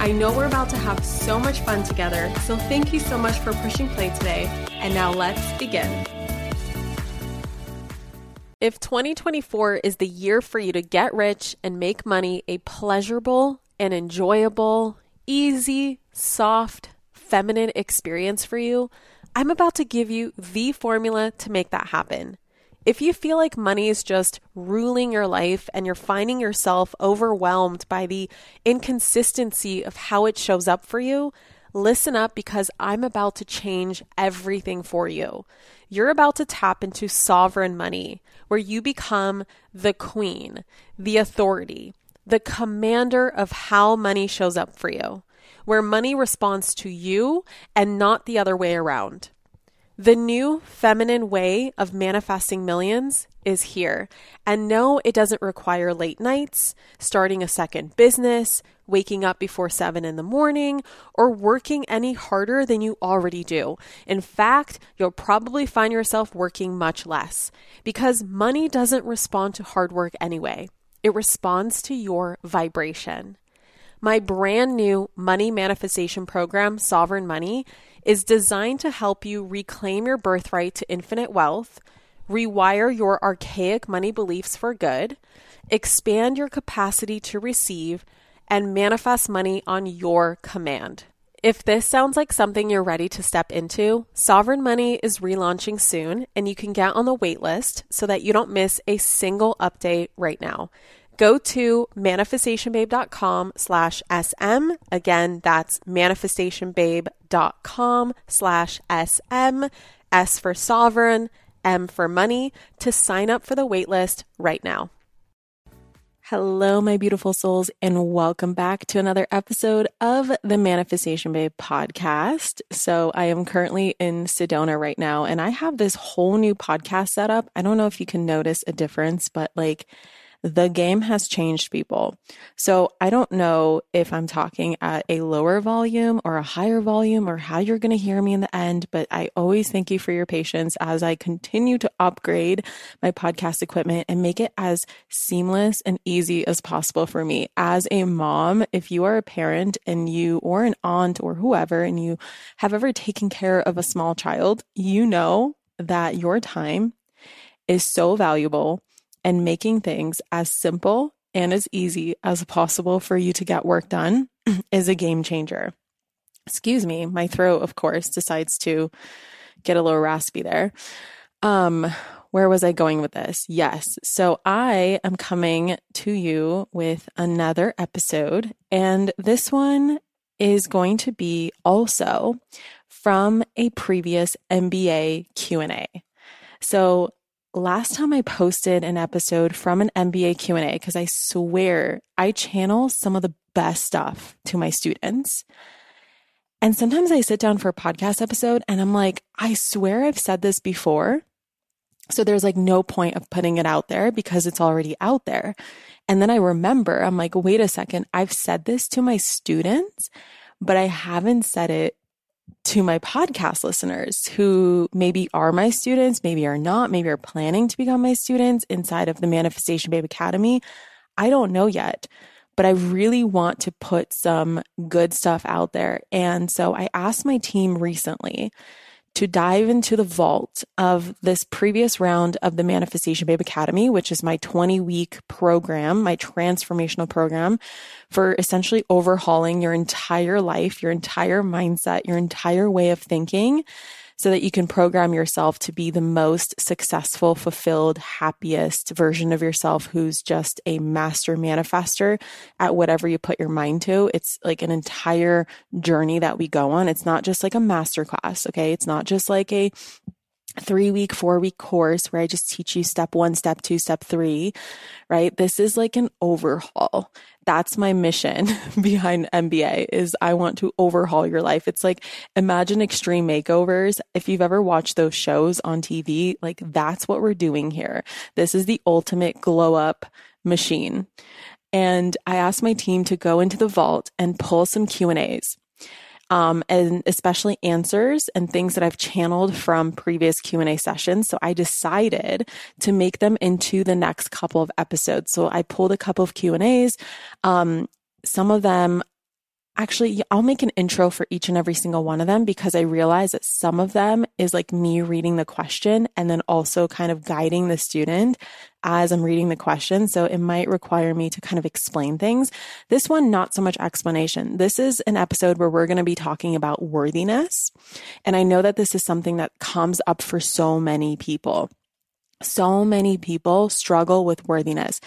I know we're about to have so much fun together, so thank you so much for pushing play today. And now let's begin. If 2024 is the year for you to get rich and make money a pleasurable and enjoyable, easy, soft, feminine experience for you, I'm about to give you the formula to make that happen. If you feel like money is just ruling your life and you're finding yourself overwhelmed by the inconsistency of how it shows up for you, listen up because I'm about to change everything for you. You're about to tap into sovereign money, where you become the queen, the authority, the commander of how money shows up for you, where money responds to you and not the other way around. The new feminine way of manifesting millions is here. And no, it doesn't require late nights, starting a second business, waking up before seven in the morning, or working any harder than you already do. In fact, you'll probably find yourself working much less because money doesn't respond to hard work anyway. It responds to your vibration. My brand new money manifestation program, Sovereign Money, is designed to help you reclaim your birthright to infinite wealth, rewire your archaic money beliefs for good, expand your capacity to receive, and manifest money on your command. If this sounds like something you're ready to step into, Sovereign Money is relaunching soon, and you can get on the waitlist so that you don't miss a single update right now go to manifestationbabe.com slash sm again that's manifestationbabe.com slash sm s for sovereign m for money to sign up for the waitlist right now. Hello my beautiful souls and welcome back to another episode of the manifestation babe podcast. So i am currently in sedona right now and i have this whole new podcast setup i don't know if you can notice a difference but like the game has changed people. So I don't know if I'm talking at a lower volume or a higher volume or how you're going to hear me in the end, but I always thank you for your patience as I continue to upgrade my podcast equipment and make it as seamless and easy as possible for me. As a mom, if you are a parent and you or an aunt or whoever and you have ever taken care of a small child, you know that your time is so valuable and making things as simple and as easy as possible for you to get work done is a game changer. Excuse me, my throat, of course, decides to get a little raspy there. Um, where was I going with this? Yes. So I am coming to you with another episode, and this one is going to be also from a previous MBA Q&A. So last time I posted an episode from an MBA Q&A because I swear I channel some of the best stuff to my students. And sometimes I sit down for a podcast episode and I'm like, I swear I've said this before. So there's like no point of putting it out there because it's already out there. And then I remember, I'm like, wait a second, I've said this to my students, but I haven't said it to my podcast listeners who maybe are my students, maybe are not, maybe are planning to become my students inside of the Manifestation Babe Academy. I don't know yet, but I really want to put some good stuff out there. And so I asked my team recently to dive into the vault of this previous round of the Manifestation Babe Academy, which is my 20 week program, my transformational program for essentially overhauling your entire life, your entire mindset, your entire way of thinking so that you can program yourself to be the most successful, fulfilled, happiest version of yourself who's just a master manifester at whatever you put your mind to. It's like an entire journey that we go on. It's not just like a master class. Okay. It's not just like a three week, four week course where I just teach you step one, step two, step three, right? This is like an overhaul. That's my mission behind MBA is I want to overhaul your life. It's like imagine extreme makeovers. If you've ever watched those shows on TV, like that's what we're doing here. This is the ultimate glow up machine. And I asked my team to go into the vault and pull some Q and A's um, and especially answers and things that I've channeled from previous Q&A sessions. So I decided to make them into the next couple of episodes. So I pulled a couple of Q&As. Um, some of them actually I'll make an intro for each and every single one of them because I realize that some of them is like me reading the question and then also kind of guiding the student as I'm reading the question. So it might require me to kind of explain things. This one, not so much explanation. This is an episode where we're going to be talking about worthiness. And I know that this is something that comes up for so many people. So many people struggle with worthiness.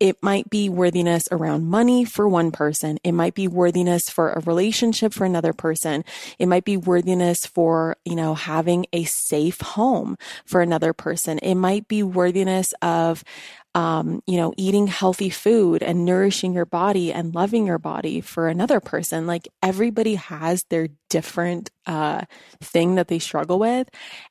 It might be worthiness around money for one person. It might be worthiness for a relationship for another person. It might be worthiness for, you know, having a safe home for another person. It might be worthiness of, um, you know, eating healthy food and nourishing your body and loving your body for another person. Like everybody has their different uh, thing that they struggle with.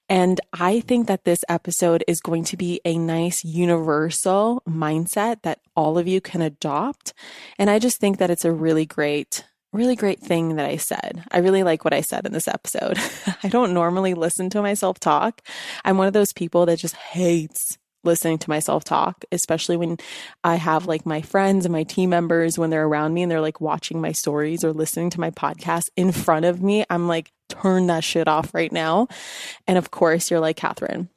And I think that this episode is going to be a nice universal mindset that all of you can adopt. And I just think that it's a really great really great thing that I said. I really like what I said in this episode. I don't normally listen to myself talk. I'm one of those people that just hates listening to myself talk, especially when I have like my friends and my team members when they're around me and they're like watching my stories or listening to my podcast in front of me. I'm like, turn that shit off right now. And of course, you're like, Kathrin,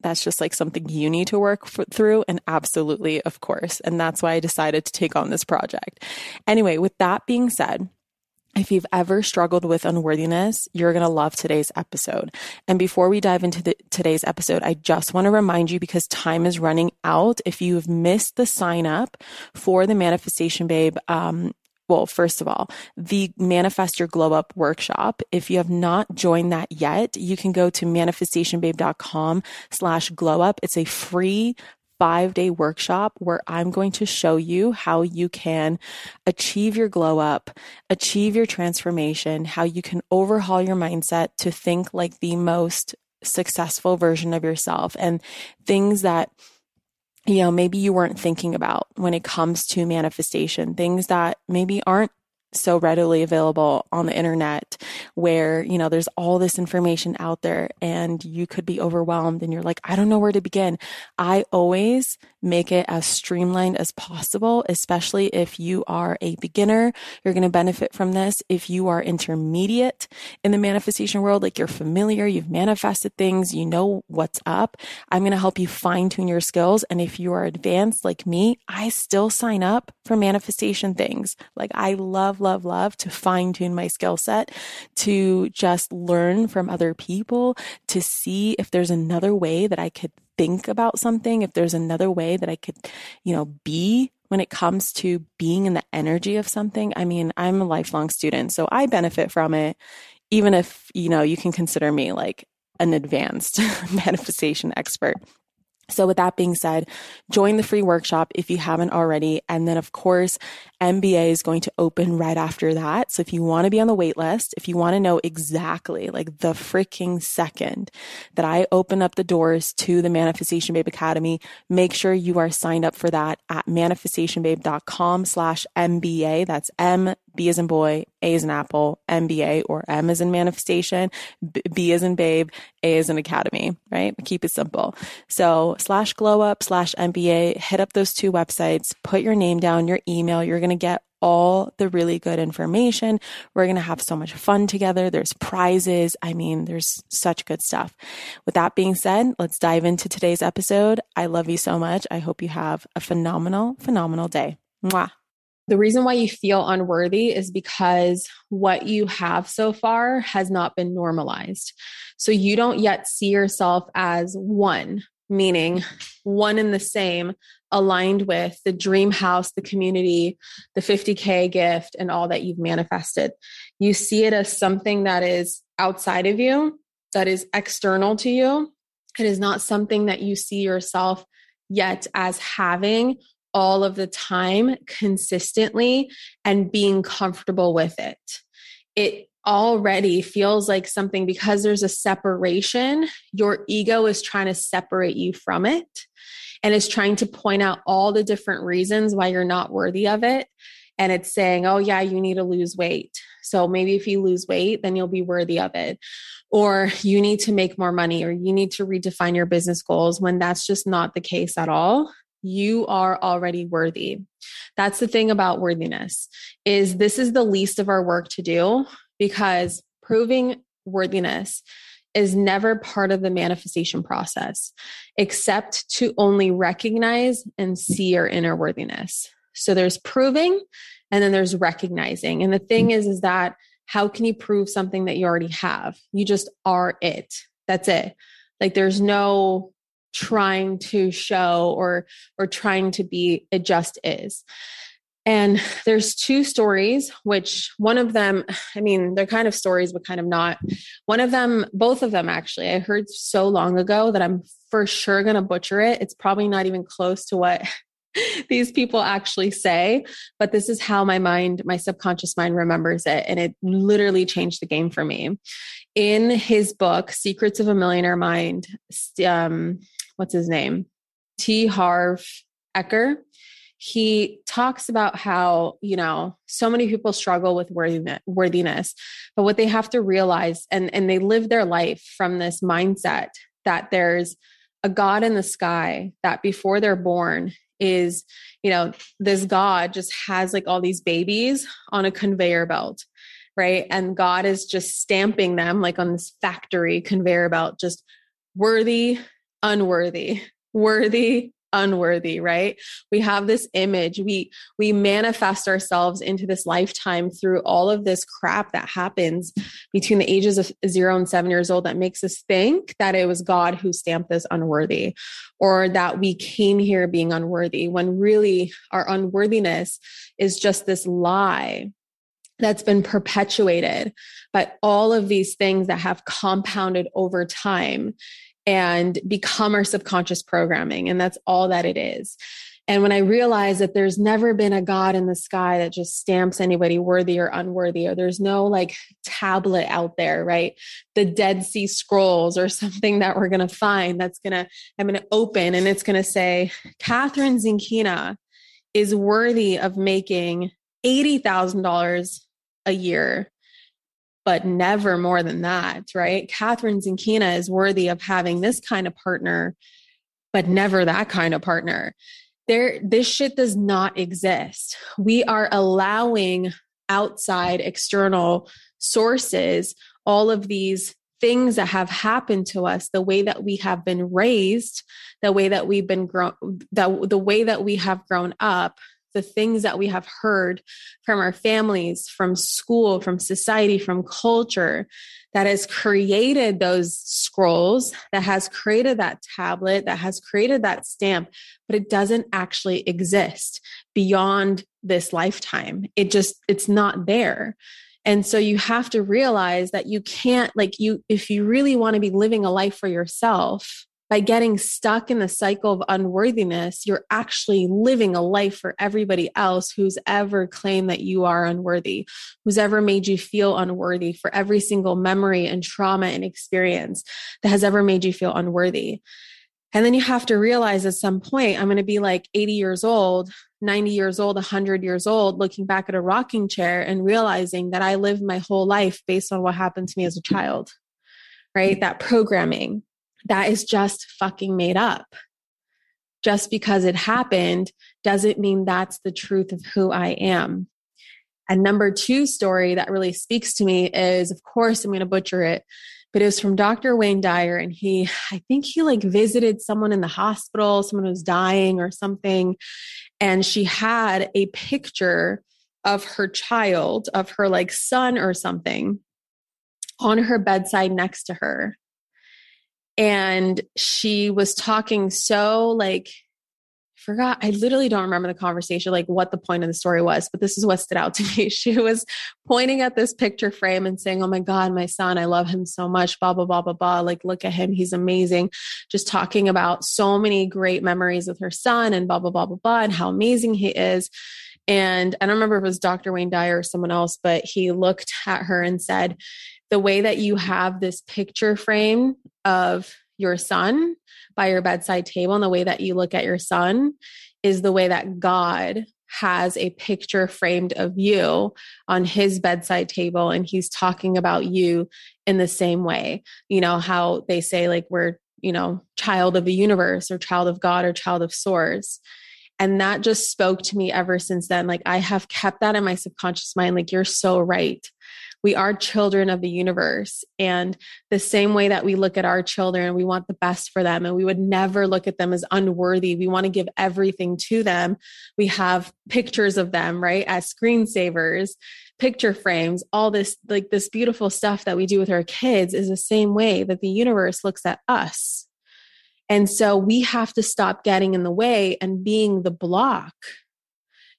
that's just like something you need to work for, through. And absolutely, of course. And that's why I decided to take on this project. Anyway, with that being said, if you've ever struggled with unworthiness, you're going to love today's episode. And before we dive into the, today's episode, I just want to remind you because time is running out. If you've missed the sign up for the Manifestation Babe, um, well, first of all, the Manifest Your Glow Up workshop. If you have not joined that yet, you can go to manifestationbabe.com slash glow up. It's a free five day workshop where I'm going to show you how you can achieve your glow up, achieve your transformation, how you can overhaul your mindset to think like the most successful version of yourself and things that you know, maybe you weren't thinking about when it comes to manifestation, things that maybe aren't so readily available on the internet where, you know, there's all this information out there and you could be overwhelmed and you're like, I don't know where to begin. I always make it as streamlined as possible, especially if you are a beginner. You're going to benefit from this. If you are intermediate in the manifestation world, like you're familiar, you've manifested things, you know what's up, I'm going to help you fine tune your skills. And if you are advanced like me, I still sign up for manifestation things. Like I love, love, love to fine tune my skill set, to just learn from other people, to see if there's another way that I could think about something, if there's another way that I could, you know, be when it comes to being in the energy of something. I mean, I'm a lifelong student, so I benefit from it, even if, you know, you can consider me like an advanced manifestation expert. So, with that being said, join the free workshop if you haven't already. And then, of course, MBA is going to open right after that. So, if you want to be on the wait list, if you want to know exactly like the freaking second that I open up the doors to the Manifestation Babe Academy, make sure you are signed up for that at manifestationbabe.com slash MBA. That's M B as in boy, A as in apple, MBA, or M as in manifestation, B as in babe, A as in academy, right? Keep it simple. So slash glow up slash MBA, hit up those two websites, put your name down, your email. You're going to get all the really good information. We're going to have so much fun together. There's prizes. I mean, there's such good stuff. With that being said, let's dive into today's episode. I love you so much. I hope you have a phenomenal, phenomenal day. Mwah. The reason why you feel unworthy is because what you have so far has not been normalized. So you don't yet see yourself as one, meaning one and the same, aligned with the dream house, the community, the 50K gift, and all that you've manifested. You see it as something that is outside of you, that is external to you. It is not something that you see yourself yet as having all of the time consistently and being comfortable with it. It already feels like something because there's a separation, your ego is trying to separate you from it and is trying to point out all the different reasons why you're not worthy of it. And it's saying, oh, yeah, you need to lose weight. So maybe if you lose weight, then you'll be worthy of it. Or you need to make more money, or you need to redefine your business goals when that's just not the case at all you are already worthy that's the thing about worthiness is this is the least of our work to do because proving worthiness is never part of the manifestation process except to only recognize and see your inner worthiness. So there's proving and then there's recognizing. And the thing is is that how can you prove something that you already have? You just are it. That's it. Like there's no trying to show or or trying to be it just is and there's two stories which one of them i mean they're kind of stories but kind of not one of them both of them actually i heard so long ago that i'm for sure going to butcher it it's probably not even close to what these people actually say but this is how my mind my subconscious mind remembers it and it literally changed the game for me in his book secrets of a millionaire mind um, what's his name? T. Harv Eker. He talks about how, you know, so many people struggle with worthiness, but what they have to realize and, and they live their life from this mindset that there's a God in the sky that before they're born is, you know, this God just has like all these babies on a conveyor belt right? And God is just stamping them like on this factory conveyor belt, just worthy, unworthy, worthy, unworthy right? We have this image. We we manifest ourselves into this lifetime through all of this crap that happens between the ages of 0 and 7 years old that makes us think that it was god who stamped us unworthy or that we came here being unworthy when really our unworthiness is just this lie that's been perpetuated by all of these things that have compounded over time and become our subconscious programming. And that's all that it is. And when I realized that there's never been a God in the sky that just stamps anybody worthy or unworthy, or there's no like tablet out there, right? The Dead Sea Scrolls or something that we're going to find that's going to, I'm going to open and it's going to say, Kathrin Zenkina is worthy of making $80,000 a year but never more than that, right? Kathrin Zenkina is worthy of having this kind of partner, but never that kind of partner. There, this shit does not exist. We are allowing outside external sources all of these things that have happened to us the way that we have been raised the way that we've been grown the, the way that we have grown up the things that we have heard from our families, from school, from society, from culture that has created those scrolls, that has created that tablet, that has created that stamp, but it doesn't actually exist beyond this lifetime. It just, it's not there. And so you have to realize that you can't, like, you, if you really want to be living a life for yourself, by getting stuck in the cycle of unworthiness, you're actually living a life for everybody else who's ever claimed that you are unworthy, who's ever made you feel unworthy for every single memory and trauma and experience that has ever made you feel unworthy. And then you have to realize at some point, I'm going to be like 80 years old, 90 years old, 100 years old, looking back at a rocking chair and realizing that I lived my whole life based on what happened to me as a child, right? That programming that is just fucking made up. Just because it happened doesn't mean that's the truth of who I am. And number two story that really speaks to me is, of course, I'm going to butcher it, but it was from Dr. Wayne Dyer. And he, I think he like visited someone in the hospital, someone who was dying or something. And she had a picture of her child, of her like son or something on her bedside next to her. And she was talking so like forgot i literally don't remember the conversation like what the point of the story was but this is what stood out to me. She was pointing at this picture frame and saying oh my god my son i love him so much blah blah blah blah blah. Like look at him he's amazing. Just talking about so many great memories with her son and blah blah blah blah blah and how amazing he is. And I don't remember if it was Dr. Wayne Dyer or someone else, but he looked at her and said, The way that you have this picture frame of your son by your bedside table and the way that you look at your son is the way that God has a picture framed of you on his bedside table and he's talking about you in the same way. You know, how they say, like, we're, you know, child of the universe or child of God or child of source. And that just spoke to me ever since then. Like, I have kept that in my subconscious mind. Like, you're so right we are children of the universe. And the same way that we look at our children, we want the best for them and we would never look at them as unworthy. We want to give everything to them. We have pictures of them, right? As screensavers, picture frames, all this, like this beautiful stuff that we do with our kids is the same way that the universe looks at us. And so we have to stop getting in the way and being the block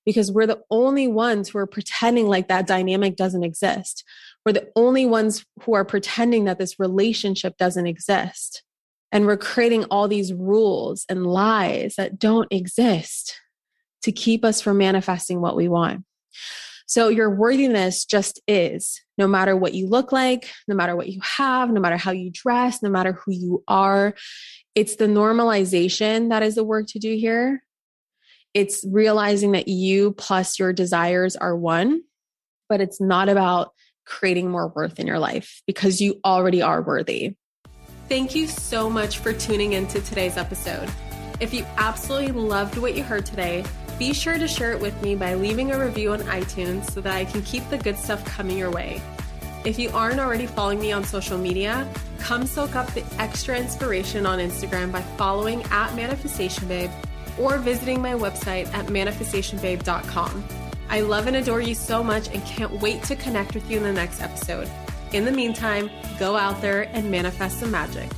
because we're the only ones who are pretending like that dynamic doesn't exist. We're the only ones who are pretending that this relationship doesn't exist. And we're creating all these rules and lies that don't exist to keep us from manifesting what we want. So, your worthiness just is no matter what you look like, no matter what you have, no matter how you dress, no matter who you are. It's the normalization that is the work to do here it's realizing that you plus your desires are one, but it's not about creating more worth in your life because you already are worthy. Thank you so much for tuning into today's episode. If you absolutely loved what you heard today, be sure to share it with me by leaving a review on iTunes so that I can keep the good stuff coming your way. If you aren't already following me on social media, come soak up the extra inspiration on Instagram by following at Manifestation Babe or visiting my website at manifestationbabe.com. I love and adore you so much and can't wait to connect with you in the next episode. In the meantime, go out there and manifest some magic.